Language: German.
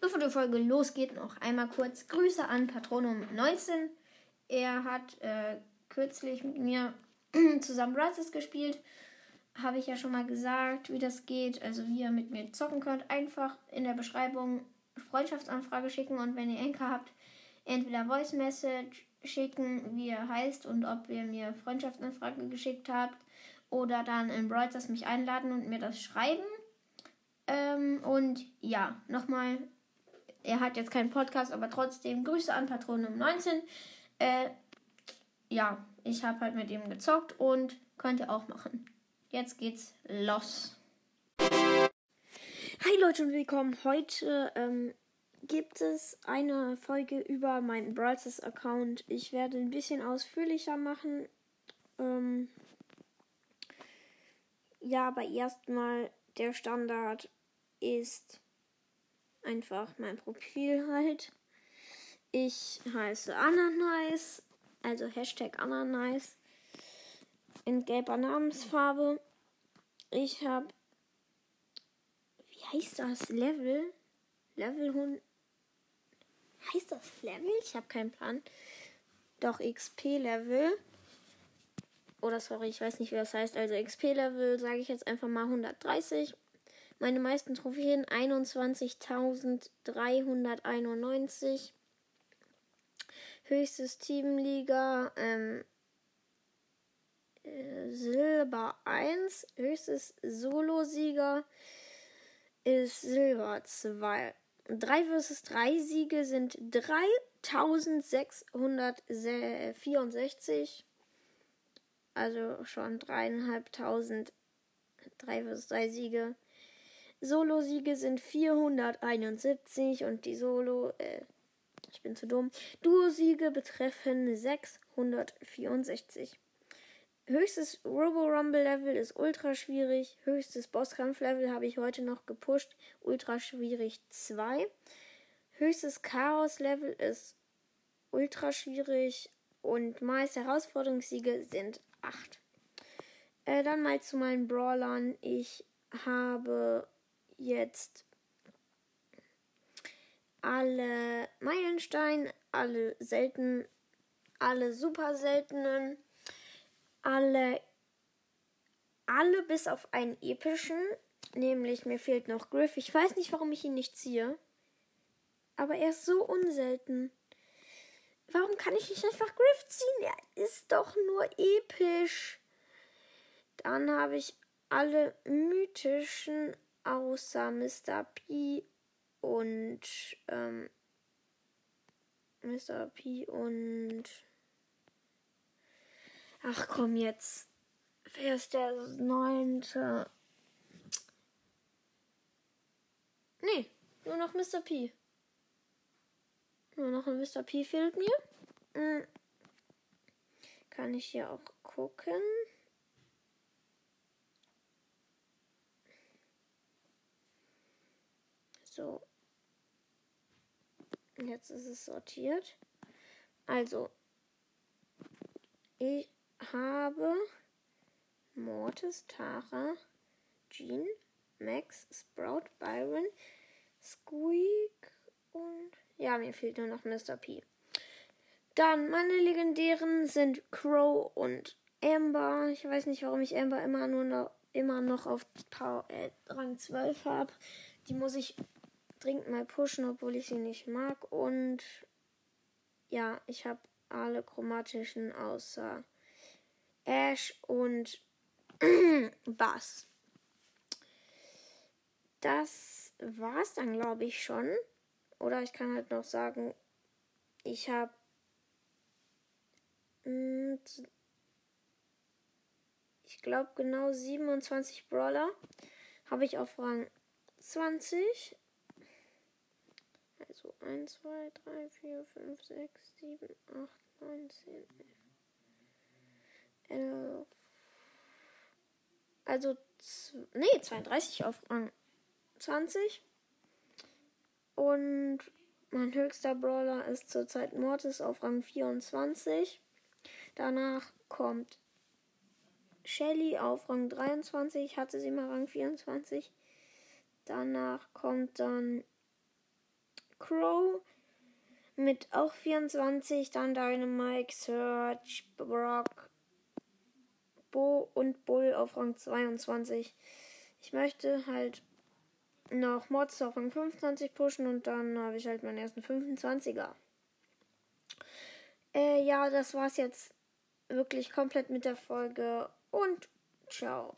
Bevor die Folge losgeht, noch einmal kurz Grüße an Patronum19. Er hat äh, kürzlich mit mir zusammen Brazos gespielt. Habe ich ja schon mal gesagt, wie das geht. Also wie ihr mit mir zocken könnt. Einfach in der Beschreibung Freundschaftsanfrage schicken und wenn ihr Enker habt, entweder Voice Message schicken, wie ihr heißt und ob ihr mir Freundschaftsanfrage geschickt habt oder dann in Broadcast mich einladen und mir das schreiben. Ähm, und ja, nochmal, er hat jetzt keinen Podcast, aber trotzdem Grüße an Patronum 19. Äh, ja, ich habe halt mit ihm gezockt und könnt ihr auch machen. Jetzt geht's los. Hi Leute und willkommen. Heute ähm, gibt es eine Folge über meinen Brawlers Account. Ich werde ein bisschen ausführlicher machen. Ähm, ja, aber erstmal der Standard ist einfach mein Profil halt. Ich heiße Ananice, also Hashtag Ananice in gelber Namensfarbe. Ich habe, wie heißt das, Level? Level 100. Heißt das Level? Ich habe keinen Plan. Doch, XP-Level. Oder sorry, ich weiß nicht, wie das heißt. Also XP-Level sage ich jetzt einfach mal 130. Meine meisten Trophäen 21.391. Höchstes Teamliga ähm, äh, Silber 1. Höchstes Solo-Sieger ist Silber 2. 3 vs 3 Siege sind 3664. Also schon dreieinhalbtausend 3 vs 3 Siege. Solo-Siege sind 471 und die Solo, äh, ich bin zu dumm. Duo-Siege betreffen 664. Höchstes Robo-Rumble-Level ist ultra schwierig. Höchstes Bosskampf-Level habe ich heute noch gepusht. Ultra schwierig 2. Höchstes Chaos-Level ist ultra schwierig. Und meist Herausforderungssiege sind 8. Äh, dann mal zu meinen Brawlern. Ich habe jetzt alle Meilenstein, alle selten, alle super seltenen alle, alle bis auf einen epischen. Nämlich mir fehlt noch Griff. Ich weiß nicht, warum ich ihn nicht ziehe. Aber er ist so unselten. Warum kann ich nicht einfach Griff ziehen? Er ist doch nur episch. Dann habe ich alle mythischen außer Mr. P und ähm, Mr. P und Ach komm jetzt. Wer ist der neunte? Nee, nur noch Mr. P. Nur noch ein Mr. P fehlt mir. Hm. Kann ich hier auch gucken. So. Jetzt ist es sortiert. Also, ich habe Mortis, Tara, Jean, Max, Sprout, Byron, Squeak und ja, mir fehlt nur noch Mr. P. Dann meine legendären sind Crow und Amber. Ich weiß nicht, warum ich Amber immer nur noch immer noch auf Power, äh, Rang 12 habe. Die muss ich dringend mal pushen, obwohl ich sie nicht mag. Und ja, ich habe alle chromatischen außer Ash und Bass. Das war's dann, glaube ich, schon. Oder ich kann halt noch sagen, ich habe hm, ich glaube genau 27 Brawler habe ich auf Rang 20. Also 1, 2, 3, 4, 5, 6, 7, 8, 9, 10, 11. Äh, also, nee, 32 auf Rang 20. Und mein höchster Brawler ist zurzeit Mortis auf Rang 24. Danach kommt Shelly auf Rang 23, hatte sie mal Rang 24. Danach kommt dann Crow mit auch 24, dann Dynamite, Search, Brock, Bo und Bull auf Rang 22. Ich möchte halt noch Mods auf Rang 25 pushen und dann habe ich halt meinen ersten 25er. Äh, ja, das war's jetzt wirklich komplett mit der Folge und ciao.